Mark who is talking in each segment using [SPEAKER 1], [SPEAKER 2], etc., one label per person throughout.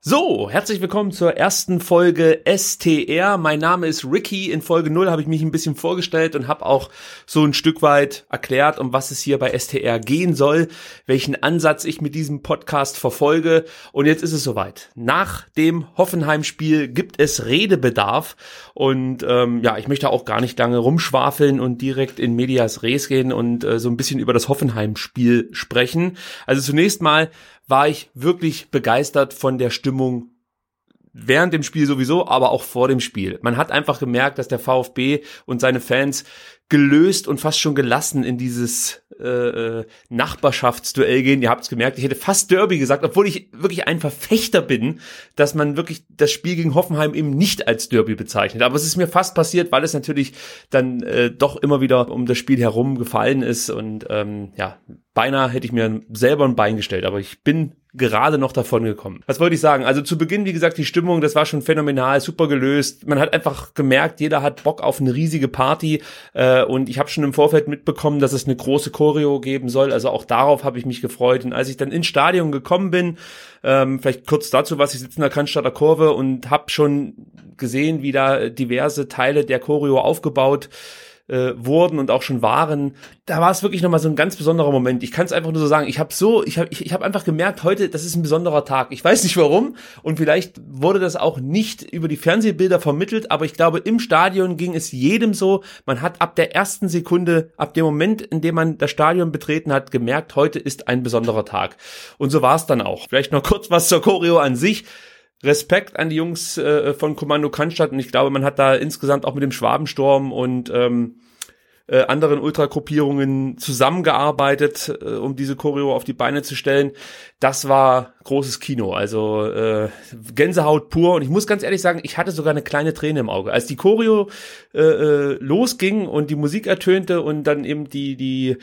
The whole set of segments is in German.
[SPEAKER 1] So, herzlich willkommen zur ersten Folge STR. Mein Name ist Ricky. In Folge 0 habe ich mich ein bisschen vorgestellt und habe auch so ein Stück weit erklärt, um was es hier bei STR gehen soll, welchen Ansatz ich mit diesem Podcast verfolge. Und jetzt ist es soweit. Nach dem Hoffenheim-Spiel gibt es Redebedarf. Und ähm, ja, ich möchte auch gar nicht lange rumschwafeln und direkt in Medias Res gehen und äh, so ein bisschen über das Hoffenheim-Spiel sprechen. Also zunächst mal war ich wirklich begeistert von der Stimmung während dem Spiel sowieso, aber auch vor dem Spiel. Man hat einfach gemerkt, dass der VfB und seine Fans gelöst und fast schon gelassen in dieses äh, äh Nachbarschaftsduell gehen. Ihr habt es gemerkt, ich hätte fast Derby gesagt, obwohl ich wirklich ein Verfechter bin, dass man wirklich das Spiel gegen Hoffenheim eben nicht als Derby bezeichnet. Aber es ist mir fast passiert, weil es natürlich dann äh, doch immer wieder um das Spiel herum gefallen ist und ähm, ja, beinahe hätte ich mir selber ein Bein gestellt, aber ich bin gerade noch davon gekommen. Was wollte ich sagen? Also zu Beginn, wie gesagt, die Stimmung, das war schon phänomenal, super gelöst. Man hat einfach gemerkt, jeder hat Bock auf eine riesige Party äh, und ich habe schon im Vorfeld mitbekommen, dass es eine große Choreo geben soll. Also auch darauf habe ich mich gefreut. Und als ich dann ins Stadion gekommen bin, ähm, vielleicht kurz dazu, was ich sitze in der Cannstatter Kurve und habe schon gesehen, wie da diverse Teile der Choreo aufgebaut äh, wurden und auch schon waren, da war es wirklich nochmal so ein ganz besonderer Moment. Ich kann es einfach nur so sagen, ich habe so, ich habe ich, ich hab einfach gemerkt, heute, das ist ein besonderer Tag. Ich weiß nicht warum und vielleicht wurde das auch nicht über die Fernsehbilder vermittelt, aber ich glaube, im Stadion ging es jedem so. Man hat ab der ersten Sekunde, ab dem Moment, in dem man das Stadion betreten hat, gemerkt, heute ist ein besonderer Tag. Und so war es dann auch. Vielleicht noch kurz was zur Choreo an sich. Respekt an die Jungs äh, von Kommando Cannstatt und ich glaube, man hat da insgesamt auch mit dem Schwabensturm und ähm, äh, anderen Ultragruppierungen zusammengearbeitet, äh, um diese Choreo auf die Beine zu stellen. Das war großes Kino, also äh, Gänsehaut pur. Und ich muss ganz ehrlich sagen, ich hatte sogar eine kleine Träne im Auge. Als die Choreo äh, äh losging und die Musik ertönte und dann eben die, die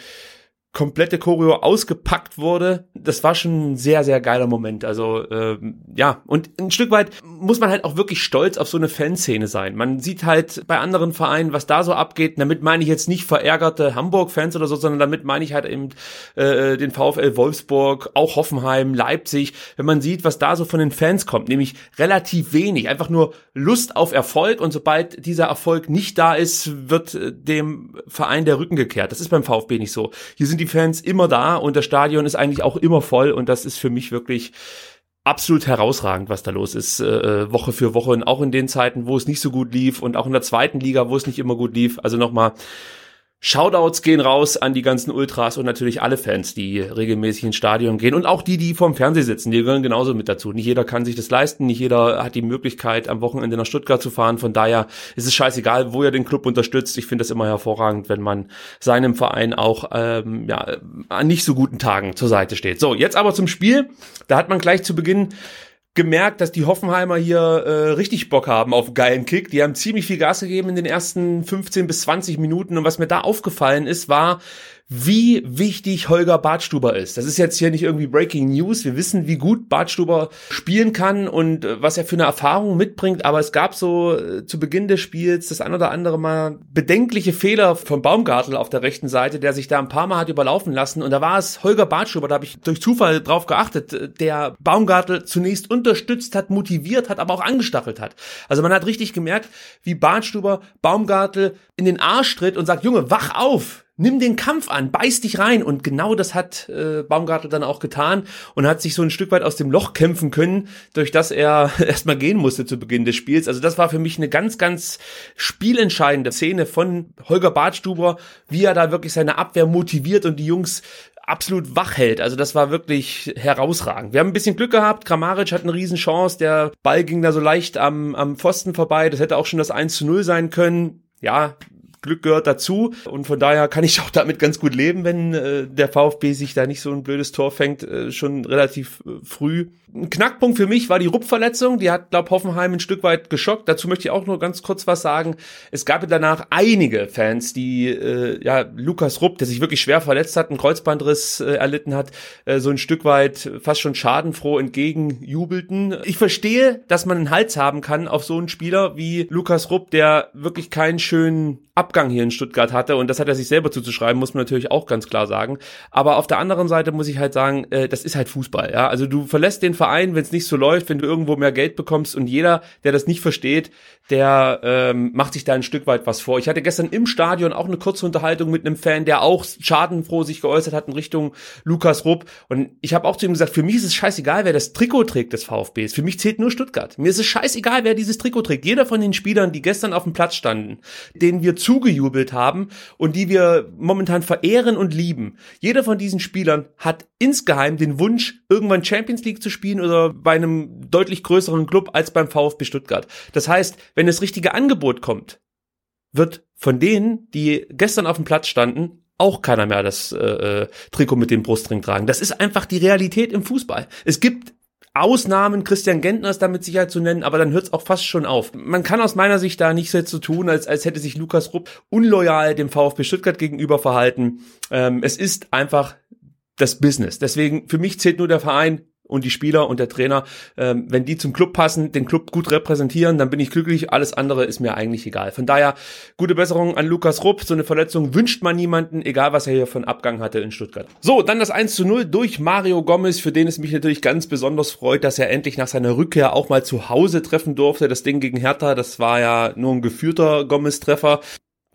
[SPEAKER 1] komplette Choreo ausgepackt wurde, das war schon ein sehr, sehr geiler Moment. Also ähm, ja, und ein Stück weit muss man halt auch wirklich stolz auf so eine Fanszene sein. Man sieht halt bei anderen Vereinen, was da so abgeht. Damit meine ich jetzt nicht verärgerte Hamburg-Fans oder so, sondern damit meine ich halt eben äh, den VfL Wolfsburg, auch Hoffenheim, Leipzig. Wenn man sieht, was da so von den Fans kommt, nämlich relativ wenig, einfach nur Lust auf Erfolg und sobald dieser Erfolg nicht da ist, wird äh, dem Verein der Rücken gekehrt. Das ist beim VfB nicht so. Hier sind die die Fans immer da und das Stadion ist eigentlich auch immer voll und das ist für mich wirklich absolut herausragend, was da los ist, äh, äh, Woche für Woche und auch in den Zeiten, wo es nicht so gut lief und auch in der zweiten Liga, wo es nicht immer gut lief. Also nochmal Shoutouts gehen raus an die ganzen Ultras und natürlich alle Fans, die regelmäßig ins Stadion gehen und auch die, die vorm Fernseher sitzen, die gehören genauso mit dazu. Nicht jeder kann sich das leisten, nicht jeder hat die Möglichkeit, am Wochenende nach Stuttgart zu fahren. Von daher ist es scheißegal, wo er den Club unterstützt. Ich finde das immer hervorragend, wenn man seinem Verein auch ähm, ja, an nicht so guten Tagen zur Seite steht. So, jetzt aber zum Spiel. Da hat man gleich zu Beginn gemerkt, dass die Hoffenheimer hier äh, richtig Bock haben auf geilen Kick. Die haben ziemlich viel Gas gegeben in den ersten 15 bis 20 Minuten. Und was mir da aufgefallen ist, war, wie wichtig Holger Bartstuber ist. Das ist jetzt hier nicht irgendwie Breaking News. Wir wissen, wie gut Bartstuber spielen kann und äh, was er für eine Erfahrung mitbringt. Aber es gab so äh, zu Beginn des Spiels das ein oder andere Mal bedenkliche Fehler von Baumgartel auf der rechten Seite, der sich da ein paar Mal hat überlaufen lassen. Und da war es Holger Bartstuber, da habe ich durch Zufall drauf geachtet, der Baumgartel zunächst unterstützt hat, motiviert hat, aber auch angestachelt hat. Also man hat richtig gemerkt, wie Bartstuber Baumgartel in den Arsch tritt und sagt, Junge, wach auf! Nimm den Kampf an, beiß dich rein. Und genau das hat äh, Baumgartel dann auch getan und hat sich so ein Stück weit aus dem Loch kämpfen können, durch das er erstmal gehen musste zu Beginn des Spiels. Also das war für mich eine ganz, ganz spielentscheidende Szene von Holger Bartstuber, wie er da wirklich seine Abwehr motiviert und die Jungs absolut wach hält. Also das war wirklich herausragend. Wir haben ein bisschen Glück gehabt. Kramaric hat eine Riesenchance. Der Ball ging da so leicht am, am Pfosten vorbei. Das hätte auch schon das 1 zu 0 sein können. Ja, Glück gehört dazu und von daher kann ich auch damit ganz gut leben, wenn äh, der VfB sich da nicht so ein blödes Tor fängt, äh, schon relativ äh, früh. Ein Knackpunkt für mich war die Rupp-Verletzung, die hat, glaub Hoffenheim ein Stück weit geschockt. Dazu möchte ich auch nur ganz kurz was sagen. Es gab danach einige Fans, die äh, ja Lukas Rupp, der sich wirklich schwer verletzt hat, einen Kreuzbandriss äh, erlitten hat, äh, so ein Stück weit fast schon schadenfroh entgegenjubelten. Ich verstehe, dass man einen Hals haben kann auf so einen Spieler wie Lukas Rupp, der wirklich keinen schönen Abgang hier in Stuttgart hatte und das hat er sich selber zuzuschreiben, muss man natürlich auch ganz klar sagen. Aber auf der anderen Seite muss ich halt sagen, äh, das ist halt Fußball. Ja, also du verlässt den Verein Verein, wenn es nicht so läuft, wenn du irgendwo mehr Geld bekommst und jeder, der das nicht versteht, der ähm, macht sich da ein Stück weit was vor. Ich hatte gestern im Stadion auch eine kurze Unterhaltung mit einem Fan, der auch schadenfroh sich geäußert hat in Richtung Lukas Rupp. Und ich habe auch zu ihm gesagt, für mich ist es scheißegal, wer das Trikot trägt des VfBs. Für mich zählt nur Stuttgart. Mir ist es scheißegal, wer dieses Trikot trägt. Jeder von den Spielern, die gestern auf dem Platz standen, denen wir zugejubelt haben und die wir momentan verehren und lieben. Jeder von diesen Spielern hat insgeheim den Wunsch, irgendwann Champions League zu spielen oder bei einem deutlich größeren Club als beim VfB Stuttgart. Das heißt, wenn das richtige Angebot kommt, wird von denen, die gestern auf dem Platz standen, auch keiner mehr das äh, äh, Trikot mit dem Brustring tragen. Das ist einfach die Realität im Fußball. Es gibt Ausnahmen, Christian Gentner ist da mit Sicherheit zu nennen, aber dann hört es auch fast schon auf. Man kann aus meiner Sicht da nicht so zu tun, als, als hätte sich Lukas Rupp unloyal dem VfB Stuttgart gegenüber verhalten. Ähm, es ist einfach das Business. Deswegen, für mich zählt nur der Verein und die Spieler und der Trainer, ähm, wenn die zum Club passen, den Club gut repräsentieren, dann bin ich glücklich. Alles andere ist mir eigentlich egal. Von daher gute Besserung an Lukas Rupp. So eine Verletzung wünscht man niemanden, egal was er hier von Abgang hatte in Stuttgart. So, dann das 1 zu 0 durch Mario Gomez, für den es mich natürlich ganz besonders freut, dass er endlich nach seiner Rückkehr auch mal zu Hause treffen durfte. Das Ding gegen Hertha, das war ja nur ein geführter Gomez-Treffer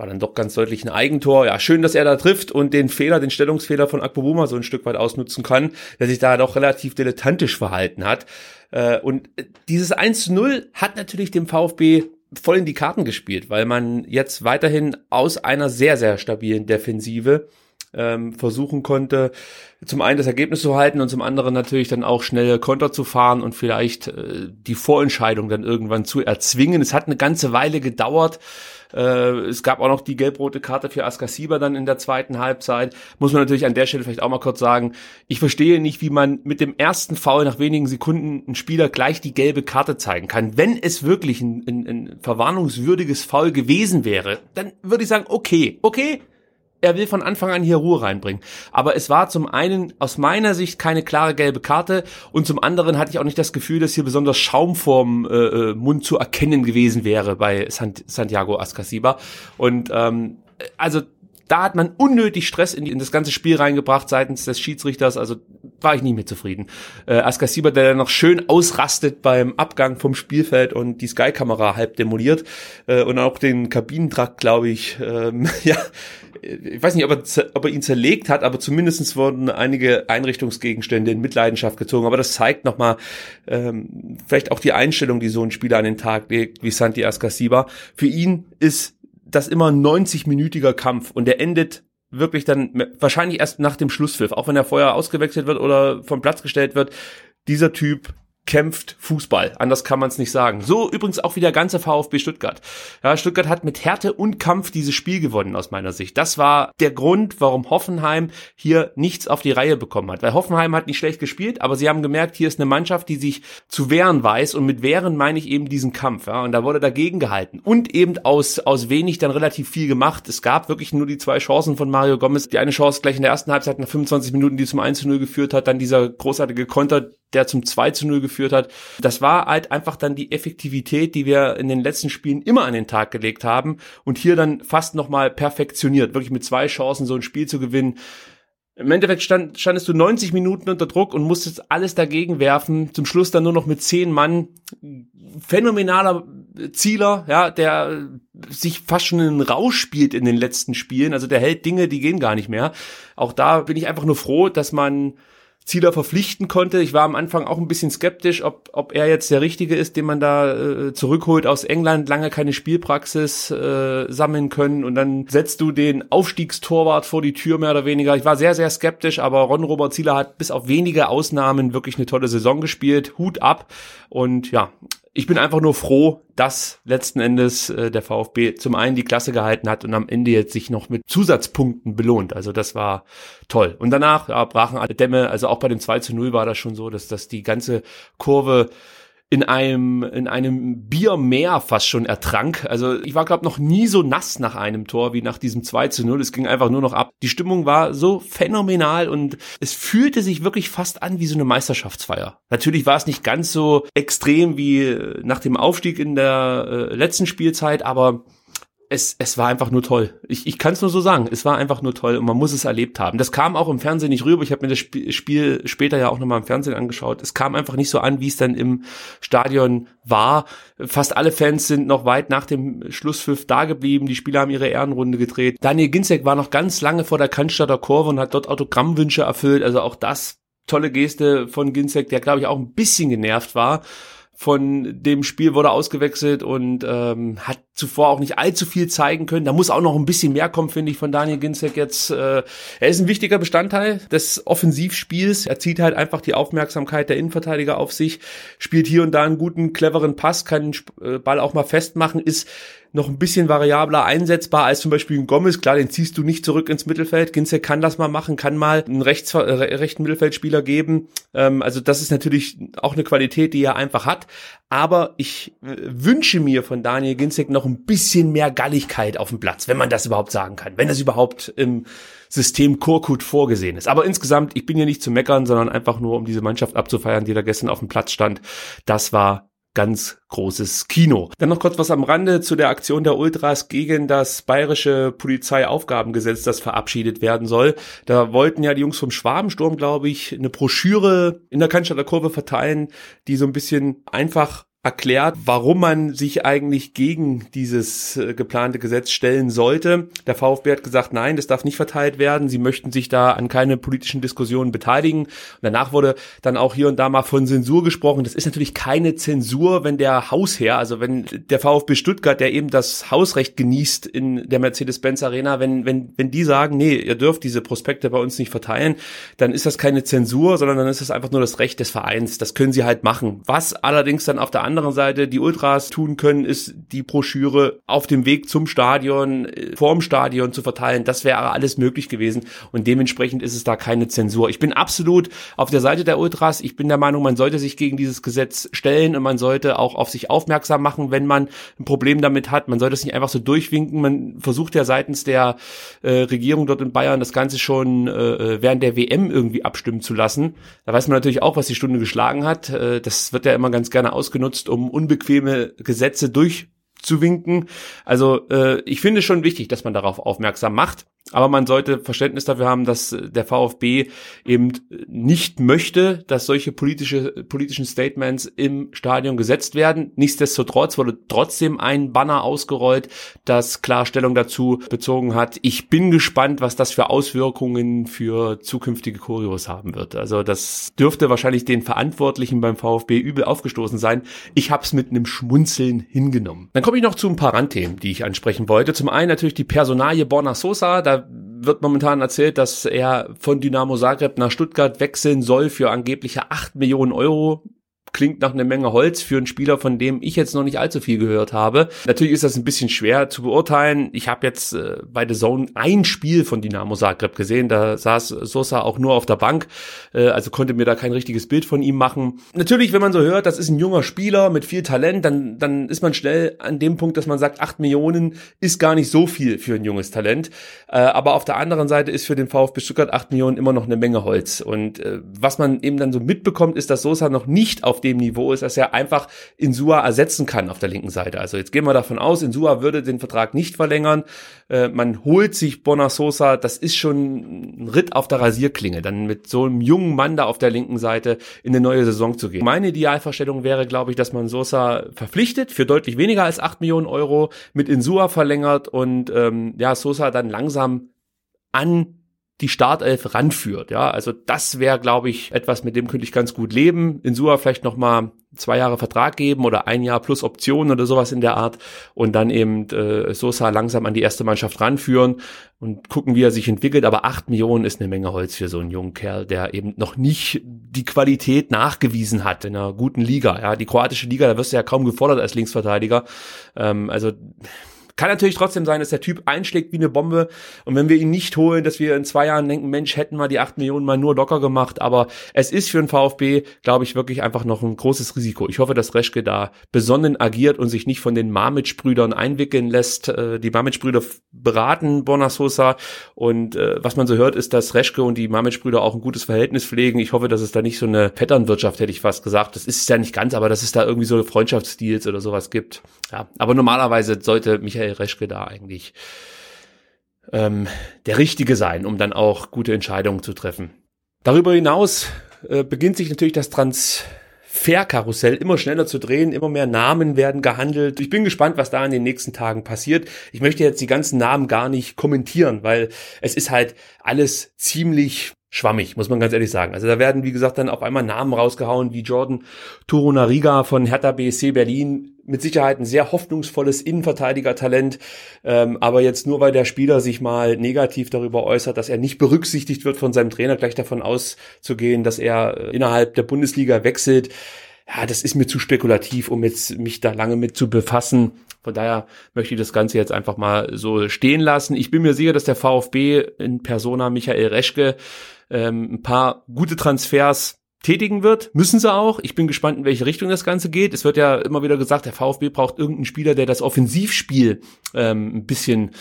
[SPEAKER 1] war dann doch ganz deutlich ein Eigentor. Ja, schön, dass er da trifft und den Fehler, den Stellungsfehler von Akpobuma so ein Stück weit ausnutzen kann, der sich da doch relativ dilettantisch verhalten hat. Äh, und dieses 1 zu 0 hat natürlich dem VfB voll in die Karten gespielt, weil man jetzt weiterhin aus einer sehr, sehr stabilen Defensive ähm, versuchen konnte, zum einen das Ergebnis zu halten und zum anderen natürlich dann auch schnelle Konter zu fahren und vielleicht äh, die Vorentscheidung dann irgendwann zu erzwingen. Es hat eine ganze Weile gedauert. Äh, es gab auch noch die gelb-rote Karte für Askasiba dann in der zweiten Halbzeit. Muss man natürlich an der Stelle vielleicht auch mal kurz sagen, ich verstehe nicht, wie man mit dem ersten Foul nach wenigen Sekunden einen Spieler gleich die gelbe Karte zeigen kann. Wenn es wirklich ein, ein, ein verwarnungswürdiges Foul gewesen wäre, dann würde ich sagen, okay, okay, er will von Anfang an hier Ruhe reinbringen. Aber es war zum einen aus meiner Sicht keine klare gelbe Karte und zum anderen hatte ich auch nicht das Gefühl, dass hier besonders Schaum vorm äh, äh Mund zu erkennen gewesen wäre bei Santiago Ascasiba. Und ähm, also da hat man unnötig Stress in, in, das ganze Spiel reingebracht seitens des Schiedsrichters. Also war ich nicht mehr zufrieden. Äh, Askasiba, der dann noch schön ausrastet beim Abgang vom Spielfeld und die Sky-Kamera halb demoliert äh, und auch den Kabinentrakt, glaube ich, ähm, ja, ich weiß nicht, ob er, ob er ihn zerlegt hat, aber zumindestens wurden einige Einrichtungsgegenstände in Mitleidenschaft gezogen. Aber das zeigt nochmal ähm, vielleicht auch die Einstellung, die so ein Spieler an den Tag legt, wie Santi Askasiba. Für ihn ist das immer ein 90-minütiger Kampf und der endet wirklich dann wahrscheinlich erst nach dem Schlusspfiff, auch wenn er vorher ausgewechselt wird oder vom Platz gestellt wird. Dieser Typ kämpft Fußball. Anders kann man es nicht sagen. So übrigens auch wie der ganze VfB Stuttgart. Ja, Stuttgart hat mit Härte und Kampf dieses Spiel gewonnen aus meiner Sicht. Das war der Grund, warum Hoffenheim hier nichts auf die Reihe bekommen hat. Weil Hoffenheim hat nicht schlecht gespielt, aber sie haben gemerkt, hier ist eine Mannschaft, die sich zu wehren weiß und mit wehren meine ich eben diesen Kampf. Ja, und da wurde dagegen gehalten und eben aus aus wenig dann relativ viel gemacht. Es gab wirklich nur die zwei Chancen von Mario Gomez. Die eine Chance gleich in der ersten Halbzeit nach 25 Minuten, die zum 1 zu 0 geführt hat, dann dieser großartige Konter, der zum 2 zu 0 geführt hat. Das war halt einfach dann die Effektivität, die wir in den letzten Spielen immer an den Tag gelegt haben und hier dann fast nochmal perfektioniert, wirklich mit zwei Chancen so ein Spiel zu gewinnen. Im Endeffekt stand, standest du 90 Minuten unter Druck und musstest alles dagegen werfen. Zum Schluss dann nur noch mit zehn Mann. Phänomenaler Zieler, ja, der sich fast schon in Rausch spielt in den letzten Spielen. Also der hält Dinge, die gehen gar nicht mehr. Auch da bin ich einfach nur froh, dass man Zieler verpflichten konnte. Ich war am Anfang auch ein bisschen skeptisch, ob, ob er jetzt der Richtige ist, den man da äh, zurückholt aus England, lange keine Spielpraxis äh, sammeln können und dann setzt du den Aufstiegstorwart vor die Tür mehr oder weniger. Ich war sehr, sehr skeptisch, aber Ron Robert Zieler hat bis auf wenige Ausnahmen wirklich eine tolle Saison gespielt. Hut ab und ja, ich bin einfach nur froh, dass letzten Endes äh, der VfB zum einen die Klasse gehalten hat und am Ende jetzt sich noch mit Zusatzpunkten belohnt. Also das war toll. Und danach ja, brachen alle Dämme, also auch bei dem 2 zu 0 war das schon so, dass, dass die ganze Kurve in einem in einem Biermeer fast schon ertrank. Also ich war glaube noch nie so nass nach einem Tor wie nach diesem 2 zu 0. Es ging einfach nur noch ab. Die Stimmung war so phänomenal und es fühlte sich wirklich fast an wie so eine Meisterschaftsfeier. Natürlich war es nicht ganz so extrem wie nach dem Aufstieg in der äh, letzten Spielzeit, aber es, es war einfach nur toll. Ich, ich kann es nur so sagen. Es war einfach nur toll und man muss es erlebt haben. Das kam auch im Fernsehen nicht rüber. Ich habe mir das Spiel später ja auch nochmal im Fernsehen angeschaut. Es kam einfach nicht so an, wie es dann im Stadion war. Fast alle Fans sind noch weit nach dem Schlusspfiff da geblieben. Die Spieler haben ihre Ehrenrunde gedreht. Daniel Ginzek war noch ganz lange vor der Cannstatter Kurve und hat dort Autogrammwünsche erfüllt. Also auch das tolle Geste von Ginzek, der glaube ich auch ein bisschen genervt war von dem Spiel wurde ausgewechselt und ähm, hat zuvor auch nicht allzu viel zeigen können. Da muss auch noch ein bisschen mehr kommen, finde ich, von Daniel Ginzek jetzt. Äh, er ist ein wichtiger Bestandteil des Offensivspiels. Er zieht halt einfach die Aufmerksamkeit der Innenverteidiger auf sich, spielt hier und da einen guten, cleveren Pass, kann den äh, Ball auch mal festmachen, ist noch ein bisschen variabler einsetzbar als zum Beispiel ein Gomez. Klar, den ziehst du nicht zurück ins Mittelfeld. Ginze kann das mal machen, kann mal einen rechts, äh, rechten Mittelfeldspieler geben. Ähm, also das ist natürlich auch eine Qualität, die er einfach hat. Aber ich äh, wünsche mir von Daniel Ginzek noch ein bisschen mehr Galligkeit auf dem Platz, wenn man das überhaupt sagen kann. Wenn das überhaupt im System Korkut vorgesehen ist. Aber insgesamt, ich bin hier nicht zu meckern, sondern einfach nur, um diese Mannschaft abzufeiern, die da gestern auf dem Platz stand. Das war ganz großes Kino. Dann noch kurz was am Rande zu der Aktion der Ultras gegen das bayerische Polizeiaufgabengesetz, das verabschiedet werden soll. Da wollten ja die Jungs vom Schwabensturm, glaube ich, eine Broschüre in der Cannstatter Kurve verteilen, die so ein bisschen einfach erklärt, warum man sich eigentlich gegen dieses äh, geplante Gesetz stellen sollte. Der VfB hat gesagt, nein, das darf nicht verteilt werden. Sie möchten sich da an keine politischen Diskussionen beteiligen. Und danach wurde dann auch hier und da mal von Zensur gesprochen. Das ist natürlich keine Zensur, wenn der Hausherr, also wenn der VfB Stuttgart, der eben das Hausrecht genießt in der Mercedes-Benz Arena, wenn, wenn, wenn die sagen, nee, ihr dürft diese Prospekte bei uns nicht verteilen, dann ist das keine Zensur, sondern dann ist das einfach nur das Recht des Vereins. Das können sie halt machen. Was allerdings dann auf der anderen Seite die Ultras tun können, ist die Broschüre auf dem Weg zum Stadion, äh, vorm Stadion zu verteilen. Das wäre alles möglich gewesen und dementsprechend ist es da keine Zensur. Ich bin absolut auf der Seite der Ultras. Ich bin der Meinung, man sollte sich gegen dieses Gesetz stellen und man sollte auch auf sich aufmerksam machen, wenn man ein Problem damit hat. Man sollte es nicht einfach so durchwinken. Man versucht ja seitens der äh, Regierung dort in Bayern das Ganze schon äh, äh während der WM irgendwie abstimmen zu lassen. Da weiß man natürlich auch, was die Stunde geschlagen hat. Äh, das wird ja immer ganz gerne ausgenutzt benutzt, um unbequeme Gesetze durchzuwinken. Also äh, ich finde schon wichtig, dass man darauf aufmerksam macht. Aber man sollte Verständnis dafür haben, dass der VfB eben nicht möchte, dass solche politische, politischen Statements im Stadion gesetzt werden. Nichtsdestotrotz wurde trotzdem ein Banner ausgerollt, das Klarstellung dazu bezogen hat. Ich bin gespannt, was das für Auswirkungen für zukünftige Choreos haben wird. Also das dürfte wahrscheinlich den Verantwortlichen beim VfB übel aufgestoßen sein. Ich habe es mit einem Schmunzeln hingenommen. Dann komme ich noch zu ein paar Randthemen, die ich ansprechen wollte. Zum einen natürlich die Personalie Borna Sosa. Da wird momentan erzählt, dass er von Dynamo Zagreb nach Stuttgart wechseln soll für angebliche 8 Millionen Euro klingt nach einer Menge Holz für einen Spieler, von dem ich jetzt noch nicht allzu viel gehört habe. Natürlich ist das ein bisschen schwer zu beurteilen. Ich habe jetzt äh, bei The Zone ein Spiel von Dynamo Zagreb gesehen. Da saß Sosa auch nur auf der Bank, äh, also konnte mir da kein richtiges Bild von ihm machen. Natürlich, wenn man so hört, das ist ein junger Spieler mit viel Talent, dann, dann ist man schnell an dem Punkt, dass man sagt, acht Millionen ist gar nicht so viel für ein junges Talent. Äh, aber auf der anderen Seite ist für den VfB Stuttgart acht Millionen immer noch eine Menge Holz. Und äh, was man eben dann so mitbekommt, ist, dass Sosa noch nicht auf dem Niveau ist, dass er einfach Insua ersetzen kann auf der linken Seite. Also jetzt gehen wir davon aus, Insua würde den Vertrag nicht verlängern. Äh, man holt sich Bonasosa, das ist schon ein Ritt auf der Rasierklinge, dann mit so einem jungen Mann da auf der linken Seite in eine neue Saison zu gehen. Meine Idealvorstellung wäre, glaube ich, dass man Sosa verpflichtet für deutlich weniger als acht Millionen Euro, mit Insua verlängert und ähm, ja, Sosa dann langsam an die Startelf ranführt. Ja, also das wäre, glaube ich, etwas, mit dem könnte ich ganz gut leben. In Sua vielleicht noch mal zwei Jahre Vertrag geben oder ein Jahr plus Option oder sowas in der Art und dann eben äh, Sosa langsam an die erste Mannschaft ranführen und gucken, wie er sich entwickelt. Aber acht Millionen ist eine Menge Holz für so einen jungen Kerl, der eben noch nicht die Qualität nachgewiesen hat in einer guten Liga. Ja, die kroatische Liga, da wirst du ja kaum gefordert als Linksverteidiger. Ähm, also kann natürlich trotzdem sein, dass der Typ einschlägt wie eine Bombe und wenn wir ihn nicht holen, dass wir in zwei Jahren denken, Mensch, hätten wir die acht Millionen mal nur locker gemacht, aber es ist für den VfB, glaube ich, wirklich einfach noch ein großes Risiko. Ich hoffe, dass Reschke da besonnen agiert und sich nicht von den Mamic-Brüdern einwickeln lässt. Äh, die Mamic-Brüder beraten Bonasosa und äh, was man so hört, ist, dass Reschke und die Mamic-Brüder auch ein gutes Verhältnis pflegen. Ich hoffe, dass es da nicht so eine Patternwirtschaft, hätte ich fast gesagt. Das ist es ja nicht ganz, aber dass es da irgendwie so Freundschaftsdeals oder sowas gibt. Ja, aber normalerweise sollte Michael Reschke da eigentlich ähm, der Richtige sein, um dann auch gute Entscheidungen zu treffen. Darüber hinaus äh, beginnt sich natürlich das Transferkarussell immer schneller zu drehen, immer mehr Namen werden gehandelt. Ich bin gespannt, was da in den nächsten Tagen passiert. Ich möchte jetzt die ganzen Namen gar nicht kommentieren, weil es ist halt alles ziemlich schwammig, muss man ganz ehrlich sagen. Also da werden, wie gesagt, dann auf einmal Namen rausgehauen wie Jordan Torunariga von Hertha BSC Berlin. Mit Sicherheit ein sehr hoffnungsvolles Innenverteidiger-Talent. Ähm, aber jetzt nur, weil der Spieler sich mal negativ darüber äußert, dass er nicht berücksichtigt wird von seinem Trainer, gleich davon auszugehen, dass er äh, innerhalb der Bundesliga wechselt. Ja, das ist mir zu spekulativ, um jetzt mich da lange mit zu befassen. Von daher möchte ich das Ganze jetzt einfach mal so stehen lassen. Ich bin mir sicher, dass der VfB in Persona Michael Reschke ähm, ein paar gute Transfers tätigen wird. Müssen sie auch. Ich bin gespannt, in welche Richtung das Ganze geht. Es wird ja immer wieder gesagt, der VfB braucht irgendeinen Spieler, der das Offensivspiel ähm, ein bisschen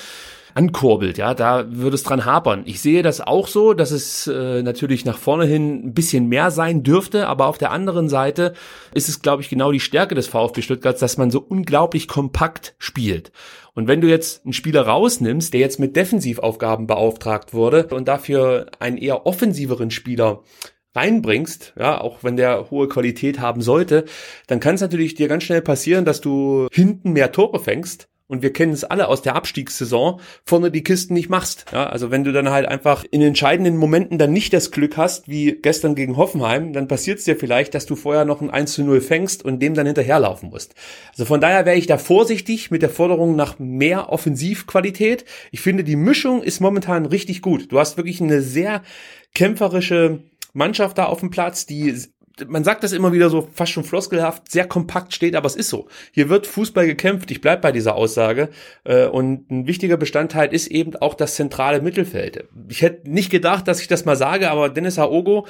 [SPEAKER 1] ankurbelt, ja, da würde es dran hapern. Ich sehe das auch so, dass es äh, natürlich nach vorne hin ein bisschen mehr sein dürfte, aber auf der anderen Seite ist es, glaube ich, genau die Stärke des VfB Stuttgarts, dass man so unglaublich kompakt spielt. Und wenn du jetzt einen Spieler rausnimmst, der jetzt mit Defensivaufgaben beauftragt wurde und dafür einen eher offensiveren Spieler reinbringst, ja, auch wenn der hohe Qualität haben sollte, dann kann es natürlich dir ganz schnell passieren, dass du hinten mehr Tore fängst und wir kennen es alle aus der Abstiegssaison, vorne die Kisten nicht machst. Ja, also wenn du dann halt einfach in entscheidenden Momenten dann nicht das Glück hast, wie gestern gegen Hoffenheim, dann passiert es dir vielleicht, dass du vorher noch ein 1 zu 0 fängst und dem dann hinterherlaufen musst. Also von daher wäre ich da vorsichtig mit der Forderung nach mehr Offensivqualität. Ich finde, die Mischung ist momentan richtig gut. Du hast wirklich eine sehr kämpferische Mannschaft da auf dem Platz, die man sagt das immer wieder so fast schon floskelhaft, sehr kompakt steht, aber es ist so. Hier wird Fußball gekämpft, ich bleib bei dieser Aussage. Äh, und ein wichtiger Bestandteil ist eben auch das zentrale Mittelfeld. Ich hätte nicht gedacht, dass ich das mal sage, aber Dennis Aogo,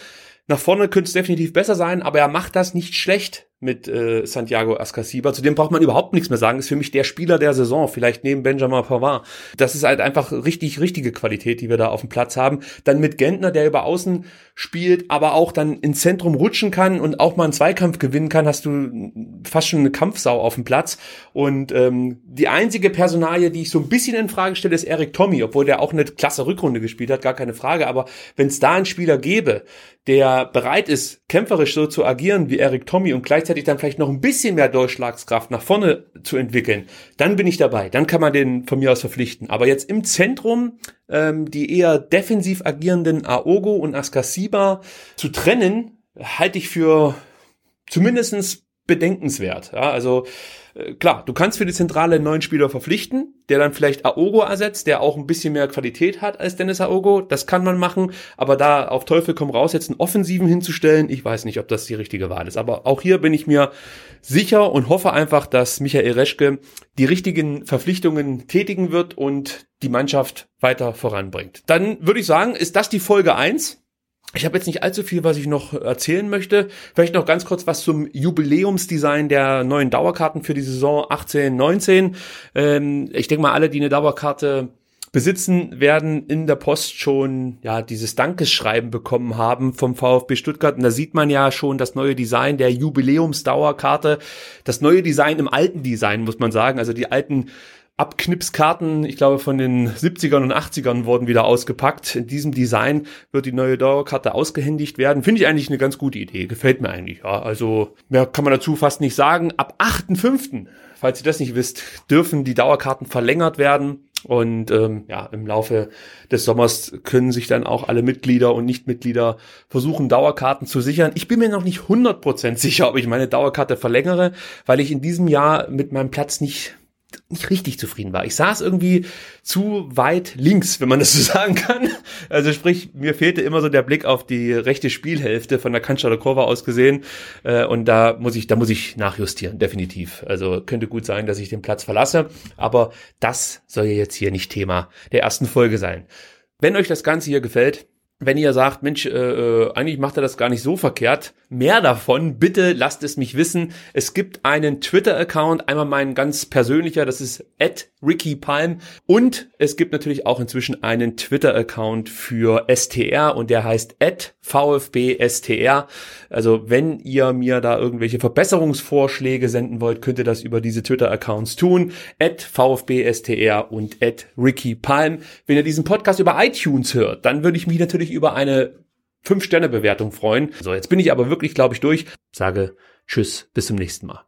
[SPEAKER 1] nach vorne könnte es definitiv besser sein, aber er macht das nicht schlecht mit äh, Santiago Ascasiba. Zu dem braucht man überhaupt nichts mehr sagen. Ist für mich der Spieler der Saison, vielleicht neben Benjamin Pavard. Das ist halt einfach richtig, richtige Qualität, die wir da auf dem Platz haben. Dann mit Gentner, der über außen spielt, aber auch dann ins Zentrum rutschen kann und auch mal einen Zweikampf gewinnen kann, hast du fast schon eine Kampfsau auf dem Platz. Und ähm, die einzige Personalie, die ich so ein bisschen in Frage stelle, ist Eric Tommy, obwohl der auch eine klasse Rückrunde gespielt hat, gar keine Frage. Aber wenn es da einen Spieler gäbe, der bereit ist, kämpferisch so zu agieren wie Eric Tommy und gleichzeitig dann vielleicht noch ein bisschen mehr Durchschlagskraft nach vorne zu entwickeln, dann bin ich dabei. Dann kann man den von mir aus verpflichten. Aber jetzt im Zentrum ähm, die eher defensiv agierenden Aogo und Askasiba zu trennen, halte ich für zumindestens bedenkenswert. Ja, also äh, klar, du kannst für die Zentrale einen neuen Spieler verpflichten, der dann vielleicht Aogo ersetzt, der auch ein bisschen mehr Qualität hat als Dennis Aogo. Das kann man machen, aber da auf Teufel komm raus jetzt einen Offensiven hinzustellen, ich weiß nicht, ob das die richtige Wahl ist. Aber auch hier bin ich mir sicher und hoffe einfach, dass Michael Reschke die richtigen Verpflichtungen tätigen wird und die Mannschaft weiter voranbringt. Dann würde ich sagen, ist das die Folge eins ich habe jetzt nicht allzu viel, was ich noch erzählen möchte. Vielleicht noch ganz kurz was zum Jubiläumsdesign der neuen Dauerkarten für die Saison 18, 19. Ähm, ich denke mal, alle, die eine Dauerkarte besitzen, werden in der Post schon ja dieses Dankesschreiben bekommen haben vom VfB Stuttgart. Und da sieht man ja schon das neue Design der Jubiläumsdauerkarte, das neue Design im alten Design, muss man sagen. Also die alten Abknipskarten, ich glaube von den 70ern und 80ern wurden wieder ausgepackt. In diesem Design wird die neue Dauerkarte ausgehändigt werden. Finde ich eigentlich eine ganz gute Idee. Gefällt mir eigentlich. Ja, also mehr kann man dazu fast nicht sagen. Ab 8.5., falls ihr das nicht wisst, dürfen die Dauerkarten verlängert werden. Und ähm, ja, im Laufe des Sommers können sich dann auch alle Mitglieder und Nichtmitglieder versuchen, Dauerkarten zu sichern. Ich bin mir noch nicht 100% sicher, ob ich meine Dauerkarte verlängere, weil ich in diesem Jahr mit meinem Platz nicht nicht richtig zufrieden war. Ich saß irgendwie zu weit links, wenn man das so sagen kann. Also sprich, mir fehlte immer so der Blick auf die rechte Spielhälfte von der Kurve aus gesehen. Äh, und da muss ich, da muss ich nachjustieren, definitiv. Also könnte gut sein, dass ich den Platz verlasse. Aber das soll ja jetzt hier nicht Thema der ersten Folge sein. Wenn euch das Ganze hier gefällt, wenn ihr sagt, Mensch, äh, äh, eigentlich macht er das gar nicht so verkehrt, mehr davon, bitte lasst es mich wissen. Es gibt einen Twitter-Account, einmal mein ganz persönlicher, das ist at Ricky Palm und es gibt natürlich auch inzwischen einen Twitter-Account für STR und der heißt at VfBSTR. Also wenn ihr mir da irgendwelche Verbesserungsvorschläge senden wollt, könnt ihr das über diese Twitter-Accounts tun. At VfBSTR und at Ricky Palm. Wenn ihr diesen Podcast über iTunes hört, dann würde ich mich natürlich über eine 5-Sterne-Bewertung freuen. So, jetzt bin ich aber wirklich, glaube ich, durch. Sage Tschüss, bis zum nächsten Mal.